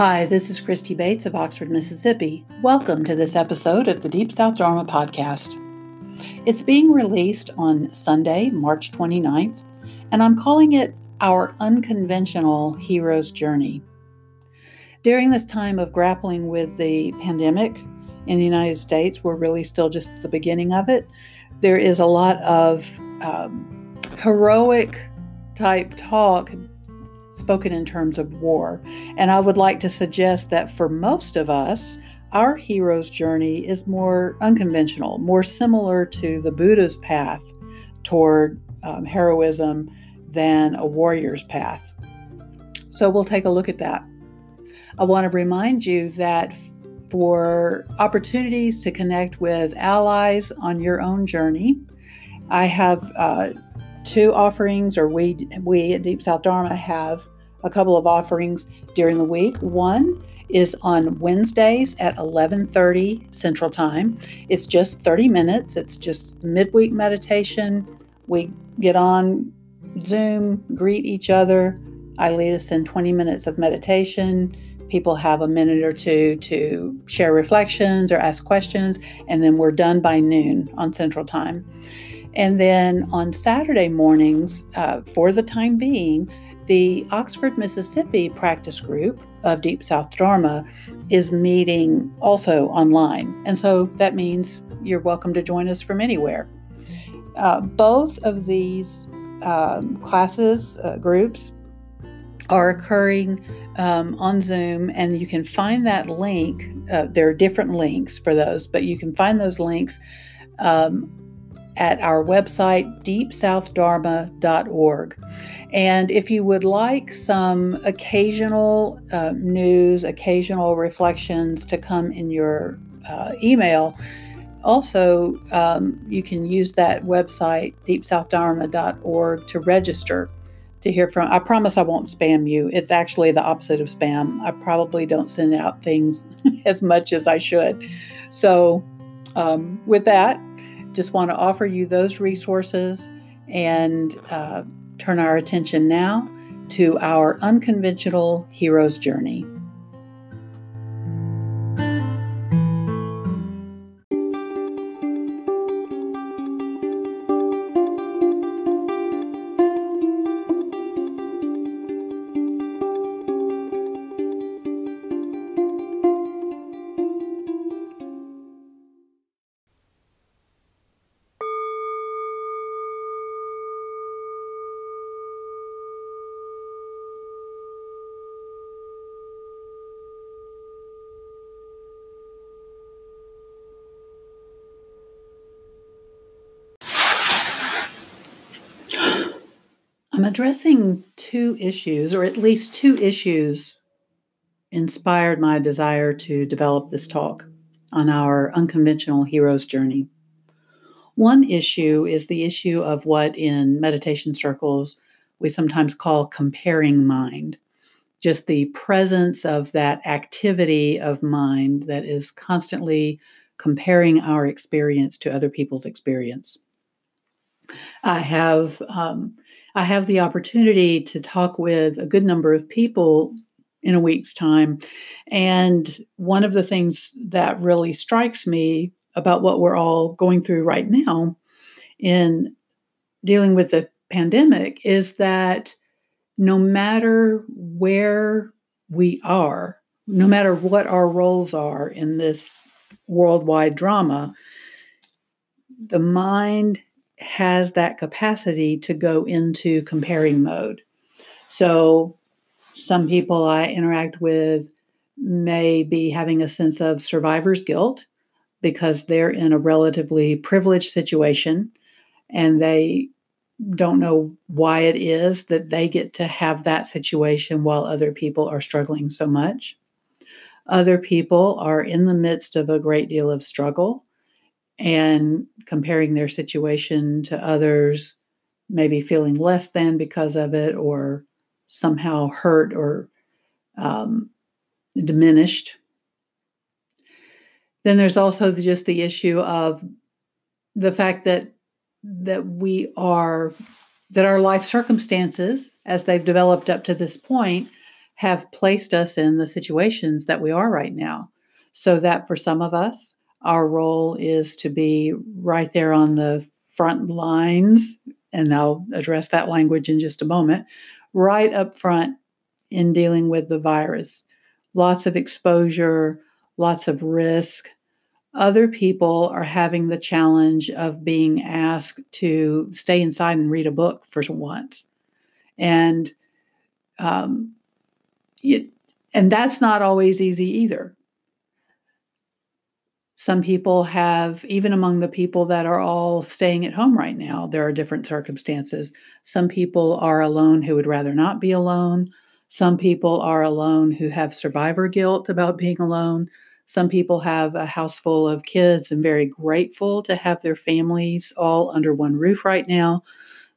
Hi, this is Christy Bates of Oxford, Mississippi. Welcome to this episode of the Deep South Dharma podcast. It's being released on Sunday, March 29th, and I'm calling it Our Unconventional Hero's Journey. During this time of grappling with the pandemic in the United States, we're really still just at the beginning of it. There is a lot of um, heroic type talk spoken in terms of war. And I would like to suggest that for most of us, our hero's journey is more unconventional, more similar to the Buddha's path toward um, heroism than a warrior's path. So we'll take a look at that. I want to remind you that for opportunities to connect with allies on your own journey, I have uh, two offerings, or we we at Deep South Dharma have a couple of offerings during the week. One is on Wednesdays at 11:30 Central Time. It's just 30 minutes. It's just midweek meditation. We get on Zoom, greet each other. I lead us in 20 minutes of meditation. People have a minute or two to share reflections or ask questions, and then we're done by noon on Central Time. And then on Saturday mornings, uh, for the time being, the Oxford, Mississippi practice group of Deep South Dharma is meeting also online. And so that means you're welcome to join us from anywhere. Uh, both of these um, classes, uh, groups, are occurring um, on Zoom, and you can find that link. Uh, there are different links for those, but you can find those links um, at our website, deepsouthdharma.org. And if you would like some occasional uh, news, occasional reflections to come in your uh, email, also um, you can use that website, deepsouthdharma.org, to register to hear from. I promise I won't spam you. It's actually the opposite of spam. I probably don't send out things as much as I should. So, um, with that, just want to offer you those resources and uh, turn our attention now to our unconventional hero's journey. Addressing two issues, or at least two issues, inspired my desire to develop this talk on our unconventional hero's journey. One issue is the issue of what in meditation circles we sometimes call comparing mind, just the presence of that activity of mind that is constantly comparing our experience to other people's experience. I have um, I have the opportunity to talk with a good number of people in a week's time, and one of the things that really strikes me about what we're all going through right now in dealing with the pandemic is that no matter where we are, no matter what our roles are in this worldwide drama, the mind has that capacity to go into comparing mode. So, some people I interact with may be having a sense of survivor's guilt because they're in a relatively privileged situation and they don't know why it is that they get to have that situation while other people are struggling so much. Other people are in the midst of a great deal of struggle and comparing their situation to others, maybe feeling less than because of it, or somehow hurt or um, diminished. Then there's also just the issue of the fact that that we are that our life circumstances as they've developed up to this point have placed us in the situations that we are right now. So that for some of us, our role is to be right there on the front lines, and I'll address that language in just a moment, right up front in dealing with the virus. Lots of exposure, lots of risk. Other people are having the challenge of being asked to stay inside and read a book for once. And um, it, and that's not always easy either. Some people have, even among the people that are all staying at home right now, there are different circumstances. Some people are alone who would rather not be alone. Some people are alone who have survivor guilt about being alone. Some people have a house full of kids and very grateful to have their families all under one roof right now.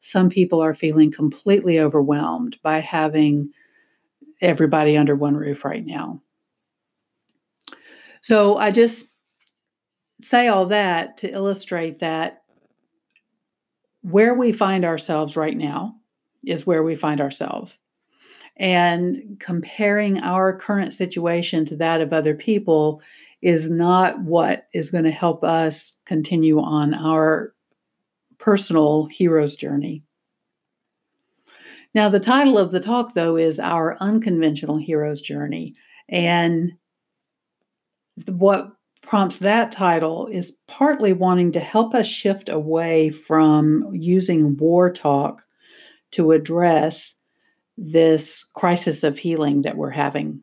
Some people are feeling completely overwhelmed by having everybody under one roof right now. So I just say all that to illustrate that where we find ourselves right now is where we find ourselves. And comparing our current situation to that of other people is not what is going to help us continue on our personal hero's journey. Now, the title of the talk, though, is Our Unconventional Hero's Journey. And what prompts that title is partly wanting to help us shift away from using war talk to address this crisis of healing that we're having.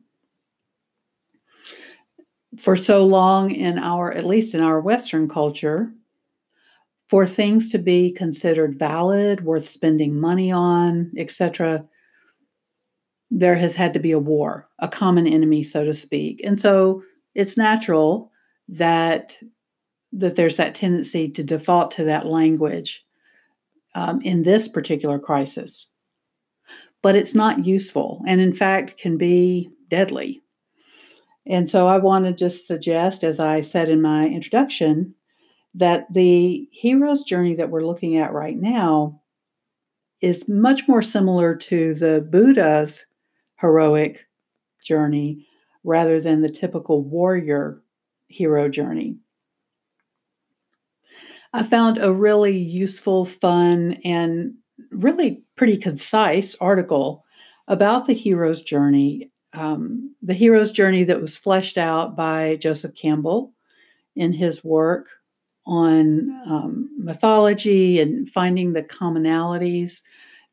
For so long in our, at least in our Western culture, for things to be considered valid, worth spending money on, etc., there has had to be a war, a common enemy, so to speak. And so it's natural that that there's that tendency to default to that language um, in this particular crisis. But it's not useful, and in fact, can be deadly. And so, I want to just suggest, as I said in my introduction, that the hero's journey that we're looking at right now is much more similar to the Buddha's heroic journey rather than the typical warrior hero journey. I found a really useful, fun, and really pretty concise article about the hero's journey. Um, the hero's journey that was fleshed out by Joseph Campbell in his work on um, mythology and finding the commonalities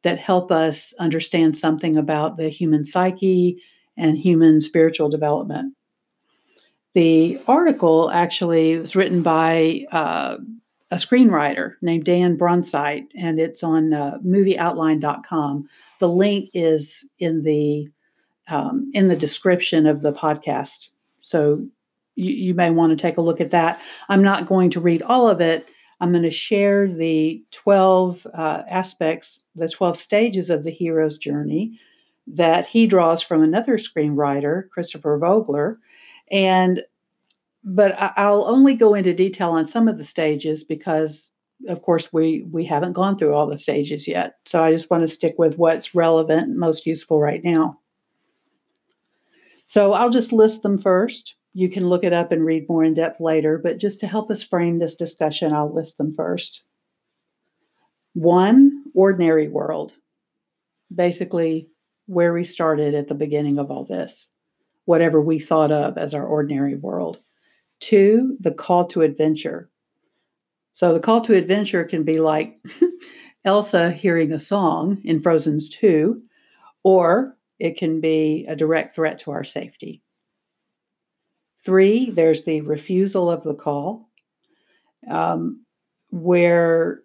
that help us understand something about the human psyche and human spiritual development. The article actually was written by uh, a screenwriter named Dan Bronzite, and it's on uh, movieoutline.com. The link is in the um, in the description of the podcast, so you, you may want to take a look at that. I'm not going to read all of it. I'm going to share the 12 uh, aspects, the 12 stages of the hero's journey that he draws from another screenwriter, Christopher Vogler, and but I'll only go into detail on some of the stages because of course we we haven't gone through all the stages yet. So I just want to stick with what's relevant most useful right now. So I'll just list them first. You can look it up and read more in depth later, but just to help us frame this discussion, I'll list them first. One, ordinary world. Basically, where we started at the beginning of all this whatever we thought of as our ordinary world. Two, the call to adventure. So the call to adventure can be like Elsa hearing a song in Frozen's 2, or it can be a direct threat to our safety. Three, there's the refusal of the call, um, where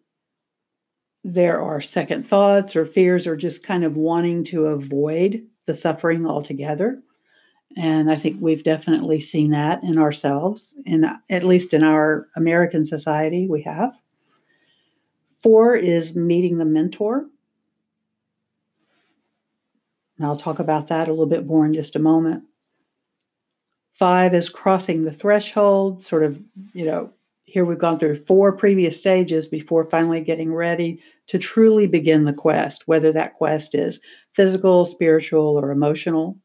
there are second thoughts or fears or just kind of wanting to avoid the suffering altogether. And I think we've definitely seen that in ourselves, in at least in our American society, we have. Four is meeting the mentor. And I'll talk about that a little bit more in just a moment. Five is crossing the threshold, sort of, you know, here we've gone through four previous stages before finally getting ready to truly begin the quest, whether that quest is physical, spiritual, or emotional.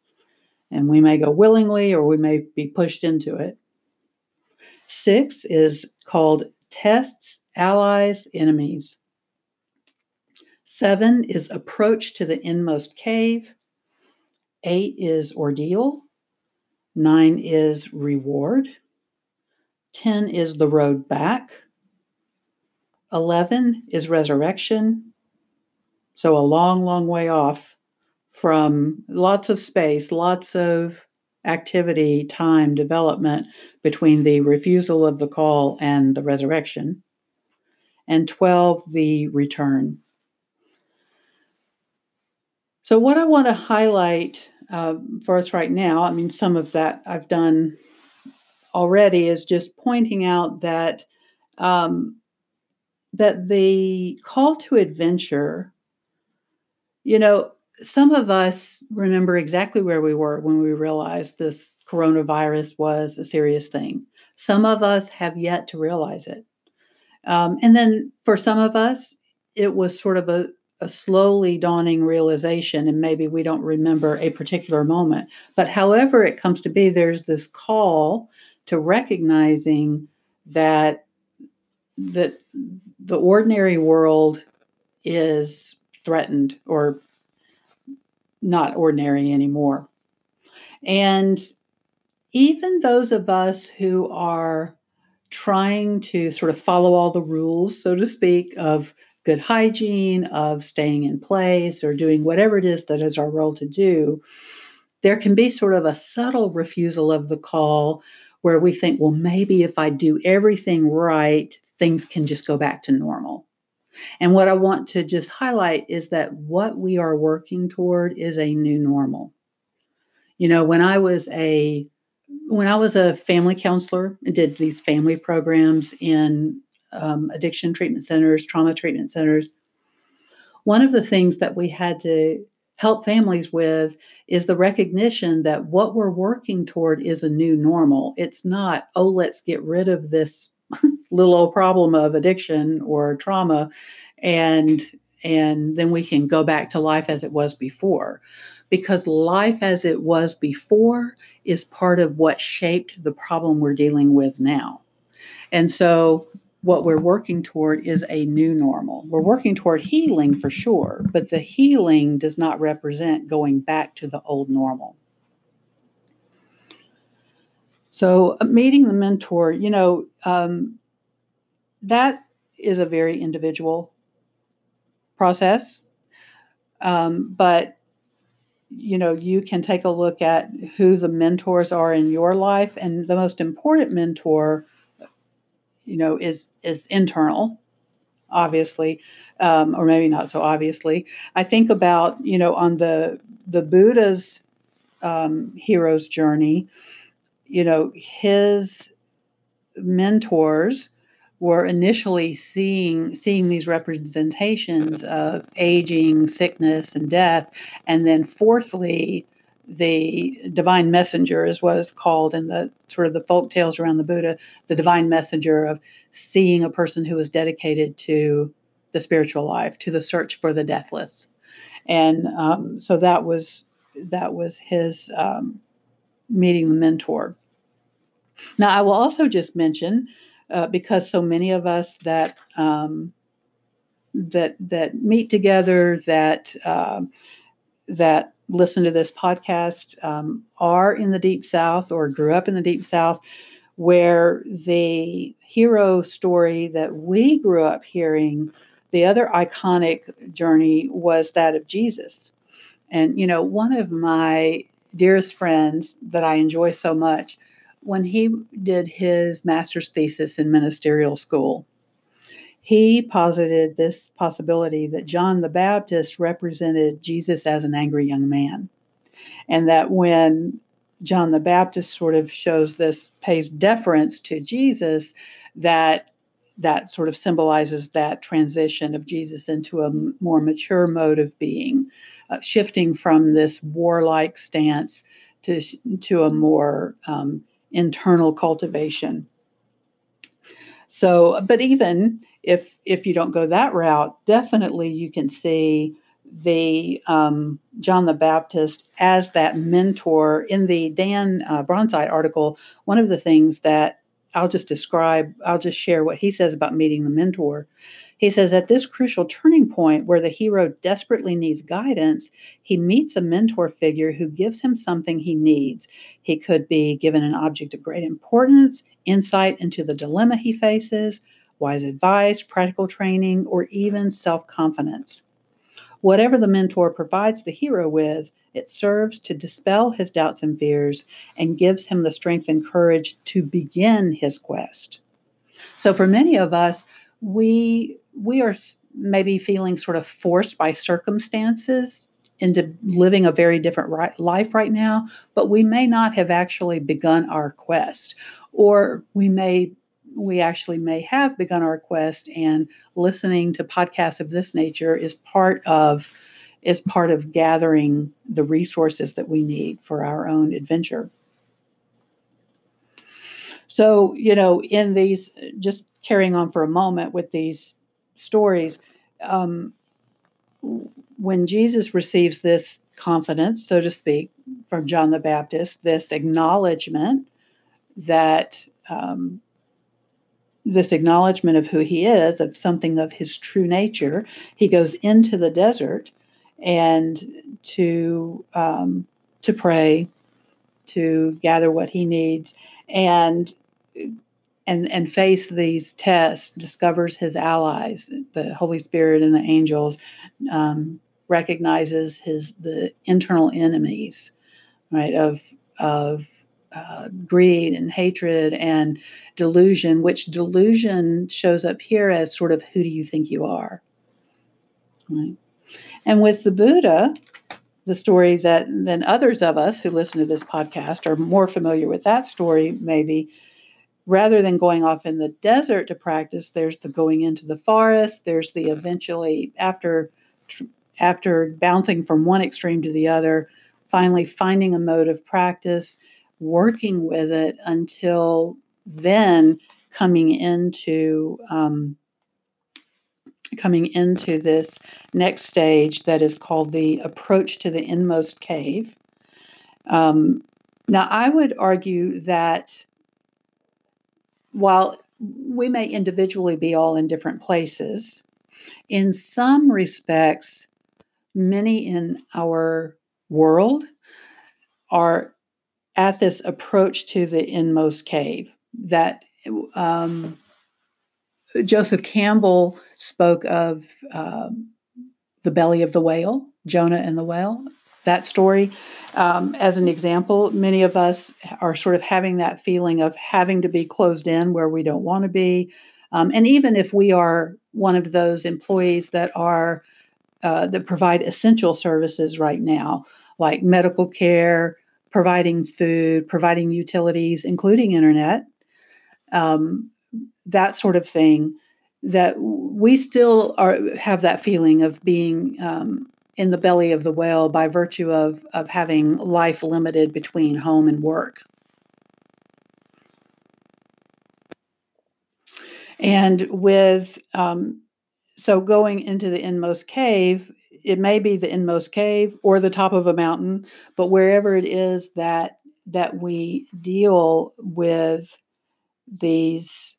And we may go willingly or we may be pushed into it. Six is called tests, allies, enemies. Seven is approach to the inmost cave. Eight is ordeal. Nine is reward. 10 is the road back. 11 is resurrection. So a long, long way off from lots of space, lots of activity, time, development between the refusal of the call and the resurrection. And 12, the return. So, what I want to highlight uh, for us right now, I mean, some of that I've done already, is just pointing out that um, that the call to adventure, you know, some of us remember exactly where we were when we realized this coronavirus was a serious thing. Some of us have yet to realize it. Um, and then for some of us, it was sort of a, a slowly dawning realization, and maybe we don't remember a particular moment. But however it comes to be, there's this call to recognizing that that the ordinary world is threatened or not ordinary anymore. And even those of us who are trying to sort of follow all the rules, so to speak, of good hygiene, of staying in place, or doing whatever it is that is our role to do, there can be sort of a subtle refusal of the call where we think, well, maybe if I do everything right, things can just go back to normal. And what I want to just highlight is that what we are working toward is a new normal. You know, when I was a when I was a family counselor and did these family programs in um, addiction treatment centers, trauma treatment centers. One of the things that we had to help families with is the recognition that what we're working toward is a new normal. It's not, oh, let's get rid of this little old problem of addiction or trauma and and then we can go back to life as it was before because life as it was before is part of what shaped the problem we're dealing with now and so what we're working toward is a new normal. We're working toward healing for sure, but the healing does not represent going back to the old normal. So, uh, meeting the mentor, you know, um, that is a very individual process. Um, but, you know, you can take a look at who the mentors are in your life. And the most important mentor you know is is internal obviously um, or maybe not so obviously i think about you know on the the buddha's um, hero's journey you know his mentors were initially seeing seeing these representations of aging sickness and death. And then fourthly the divine messenger is what is called in the sort of the folk tales around the Buddha, the divine messenger of seeing a person who is dedicated to the spiritual life, to the search for the deathless, and um, so that was that was his um, meeting the mentor. Now, I will also just mention uh, because so many of us that um, that that meet together that uh, that listen to this podcast um, are in the Deep South or grew up in the Deep South, where the hero story that we grew up hearing, the other iconic journey was that of Jesus. And, you know, one of my dearest friends that I enjoy so much, when he did his master's thesis in ministerial school, he posited this possibility that John the Baptist represented Jesus as an angry young man. And that when John the Baptist sort of shows this, pays deference to Jesus, that that sort of symbolizes that transition of Jesus into a more mature mode of being, uh, shifting from this warlike stance to, to a more um, internal cultivation. So, but even if if you don't go that route, definitely you can see the um, John the Baptist as that mentor. In the Dan uh, Bronzite article, one of the things that I'll just describe, I'll just share what he says about meeting the mentor. He says, at this crucial turning point where the hero desperately needs guidance, he meets a mentor figure who gives him something he needs. He could be given an object of great importance, insight into the dilemma he faces, wise advice, practical training, or even self confidence. Whatever the mentor provides the hero with, it serves to dispel his doubts and fears and gives him the strength and courage to begin his quest. So, for many of us, we we are maybe feeling sort of forced by circumstances into living a very different right, life right now, but we may not have actually begun our quest, or we may we actually may have begun our quest and listening to podcasts of this nature is part of is part of gathering the resources that we need for our own adventure. So you know in these just carrying on for a moment with these stories um, when jesus receives this confidence so to speak from john the baptist this acknowledgement that um, this acknowledgement of who he is, of something of his true nature, he goes into the desert and to um, to pray, to gather what he needs, and and and face these tests. Discovers his allies, the Holy Spirit and the angels. Um, recognizes his the internal enemies, right of of uh, greed and hatred and delusion, which delusion shows up here as sort of who do you think you are? Right? And with the Buddha, the story that then others of us who listen to this podcast are more familiar with that story, maybe. Rather than going off in the desert to practice, there's the going into the forest. There's the eventually after after bouncing from one extreme to the other, finally finding a mode of practice working with it until then coming into um, coming into this next stage that is called the approach to the inmost cave. Um, now, I would argue that while we may individually be all in different places, in some respects, many in our world are at this approach to the inmost cave that um, Joseph Campbell spoke of um, the belly of the whale, Jonah and the whale. That story, um, as an example, many of us are sort of having that feeling of having to be closed in where we don't want to be. Um, and even if we are one of those employees that are uh, that provide essential services right now, like medical care, providing food, providing utilities, including internet, um, that sort of thing, that we still are have that feeling of being um, in the belly of the whale by virtue of of having life limited between home and work. And with um, so going into the inmost cave it may be the inmost cave or the top of a mountain, but wherever it is that that we deal with these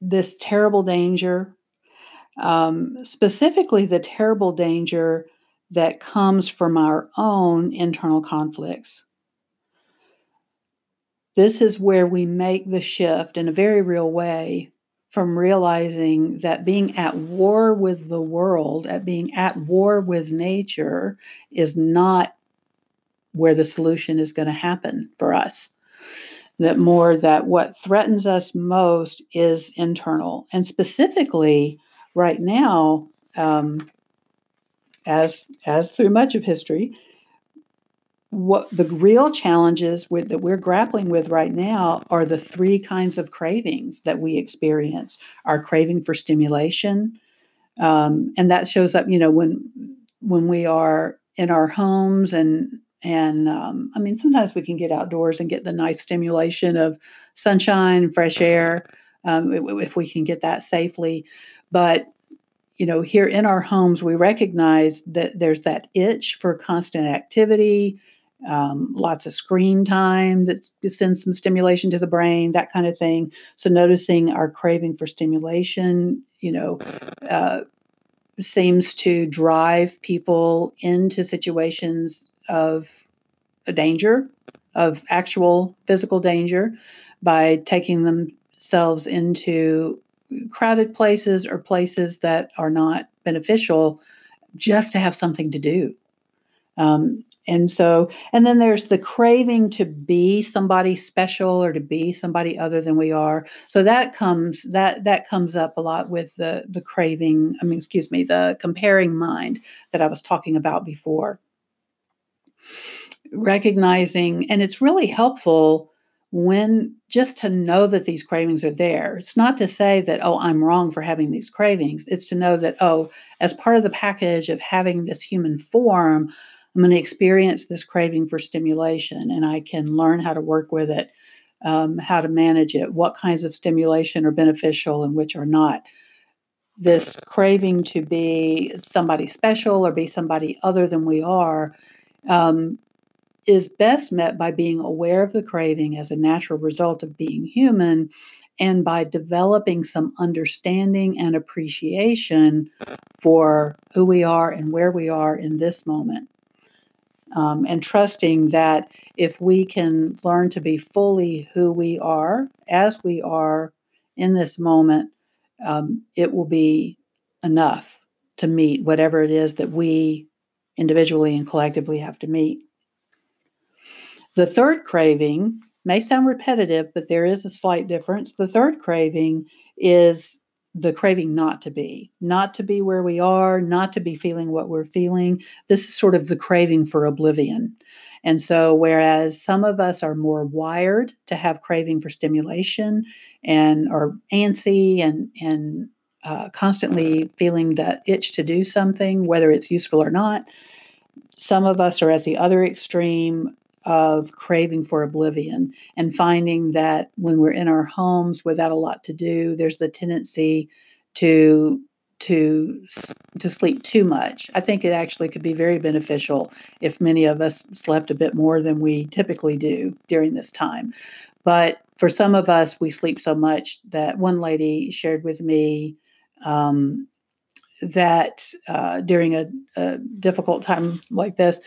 this terrible danger, um, specifically the terrible danger that comes from our own internal conflicts. This is where we make the shift in a very real way from realizing that being at war with the world, at being at war with nature, is not where the solution is going to happen for us. That more that what threatens us most is internal. And specifically, right now, um, as as through much of history, what the real challenges with, that we're grappling with right now are the three kinds of cravings that we experience. Our craving for stimulation um, and that shows up you know when when we are in our homes and and um, i mean sometimes we can get outdoors and get the nice stimulation of sunshine fresh air um, if we can get that safely but you know, here in our homes, we recognize that there's that itch for constant activity, um, lots of screen time that sends some stimulation to the brain, that kind of thing. So, noticing our craving for stimulation, you know, uh, seems to drive people into situations of danger, of actual physical danger, by taking themselves into crowded places or places that are not beneficial just to have something to do. Um, and so, and then there's the craving to be somebody special or to be somebody other than we are. So that comes that that comes up a lot with the the craving. I mean, excuse me, the comparing mind that I was talking about before. Recognizing, and it's really helpful when just to know that these cravings are there. It's not to say that, oh, I'm wrong for having these cravings. It's to know that, oh, as part of the package of having this human form, I'm going to experience this craving for stimulation and I can learn how to work with it, um, how to manage it, what kinds of stimulation are beneficial and which are not. This craving to be somebody special or be somebody other than we are um, is best met by being aware of the craving as a natural result of being human and by developing some understanding and appreciation for who we are and where we are in this moment um, and trusting that if we can learn to be fully who we are as we are in this moment, um, it will be enough to meet whatever it is that we individually and collectively have to meet. The third craving may sound repetitive, but there is a slight difference. The third craving is the craving not to be, not to be where we are, not to be feeling what we're feeling. This is sort of the craving for oblivion. And so, whereas some of us are more wired to have craving for stimulation and are antsy and and uh, constantly feeling that itch to do something, whether it's useful or not, some of us are at the other extreme of craving for oblivion and finding that when we're in our homes without a lot to do, there's the tendency to to to sleep too much. I think it actually could be very beneficial if many of us slept a bit more than we typically do during this time. But for some of us, we sleep so much that one lady shared with me um, that uh, during a, a difficult time like this,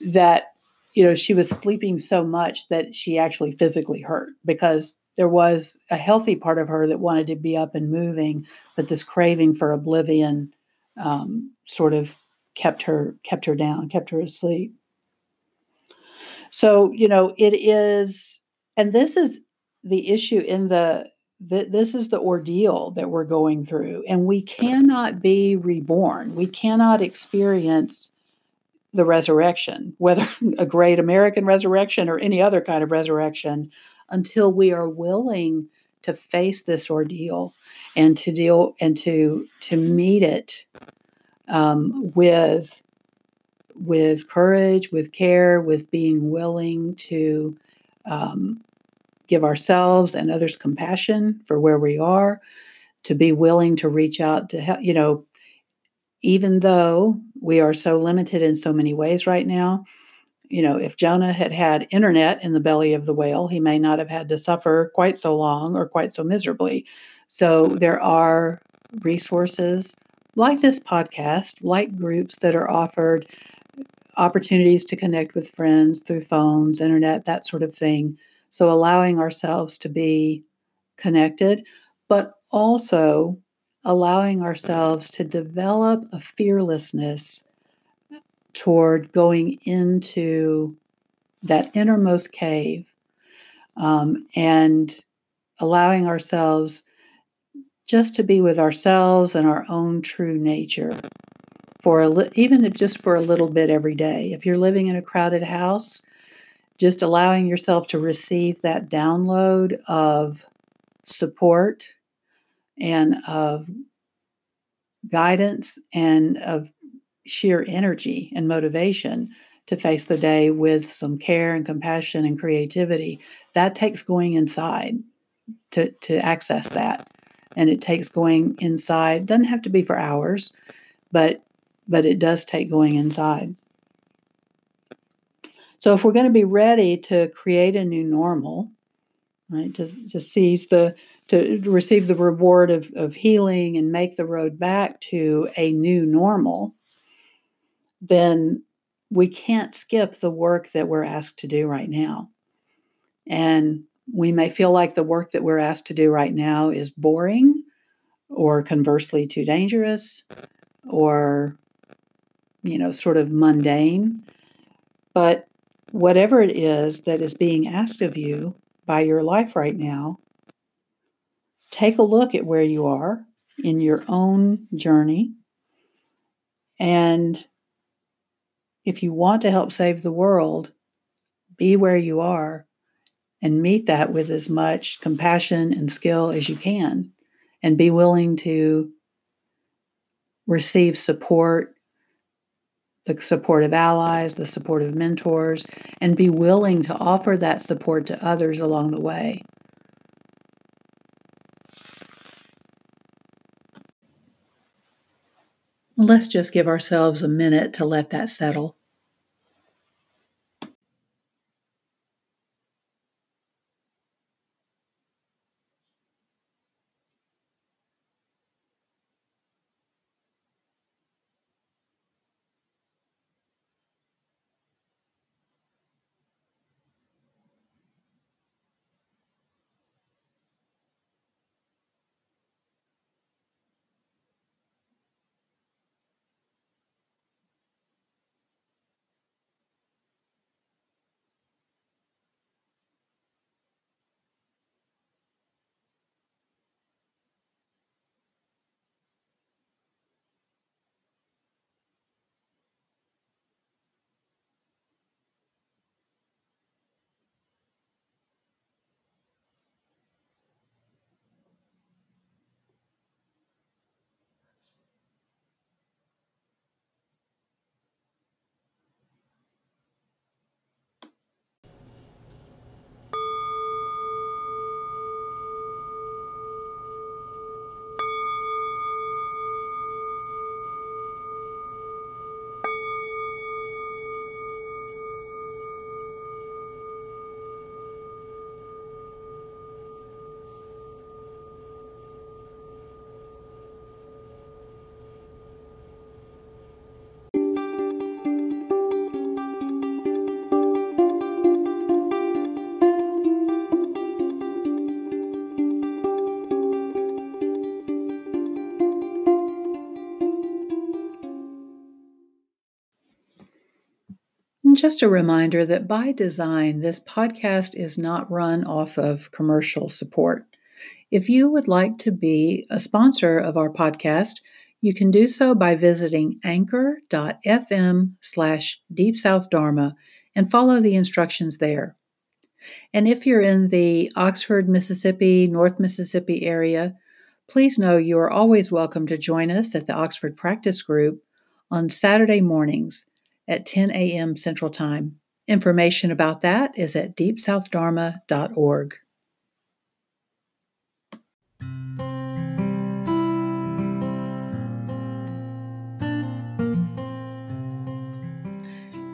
that you know, she was sleeping so much that she actually physically hurt because there was a healthy part of her that wanted to be up and moving, but this craving for oblivion um, sort of kept her kept her down, kept her asleep. So you know, it is, and this is the issue in the this is the ordeal that we're going through, and we cannot be reborn. We cannot experience the resurrection, whether a great American resurrection or any other kind of resurrection, until we are willing to face this ordeal and to deal and to to meet it um, with with courage, with care, with being willing to um, give ourselves and others compassion for where we are, to be willing to reach out to help. You know, even though we are so limited in so many ways right now. You know, if Jonah had had internet in the belly of the whale, he may not have had to suffer quite so long or quite so miserably. So there are resources like this podcast, like groups that are offered opportunities to connect with friends through phones, internet, that sort of thing. So allowing ourselves to be connected, but also allowing ourselves to develop a fearlessness toward going into that innermost cave um, and allowing ourselves just to be with ourselves and our own true nature for a li- even if just for a little bit every day. If you're living in a crowded house just allowing yourself to receive that download of support and of guidance and of sheer energy and motivation to face the day with some care and compassion and creativity. That takes going inside to, to access that. and it takes going inside. Doesn't have to be for hours, but but it does take going inside. So if we're going to be ready to create a new normal, right, to, to seize the to receive the reward of, of healing and make the road back to a new normal, then we can't skip the work that we're asked to do right now. And we may feel like the work that we're asked to do right now is boring or conversely too dangerous or you know sort of mundane but whatever it is that is being asked of you by your life right now take a look at where you are in your own journey and if you want to help save the world be where you are and meet that with as much compassion and skill as you can and be willing to receive support the support of allies, the support of mentors, and be willing to offer that support to others along the way. Let's just give ourselves a minute to let that settle. Just a reminder that by design, this podcast is not run off of commercial support. If you would like to be a sponsor of our podcast, you can do so by visiting anchor.fm slash Deep South Dharma and follow the instructions there. And if you're in the Oxford, Mississippi, North Mississippi area, please know you are always welcome to join us at the Oxford Practice Group on Saturday mornings at 10 a.m. Central Time. Information about that is at deepsouthdharma.org.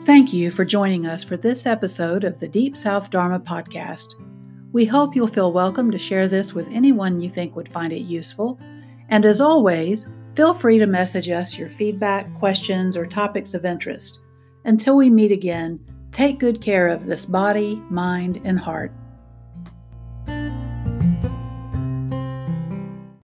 Thank you for joining us for this episode of the Deep South Dharma podcast. We hope you'll feel welcome to share this with anyone you think would find it useful. And as always, feel free to message us your feedback, questions, or topics of interest. Until we meet again, take good care of this body, mind, and heart.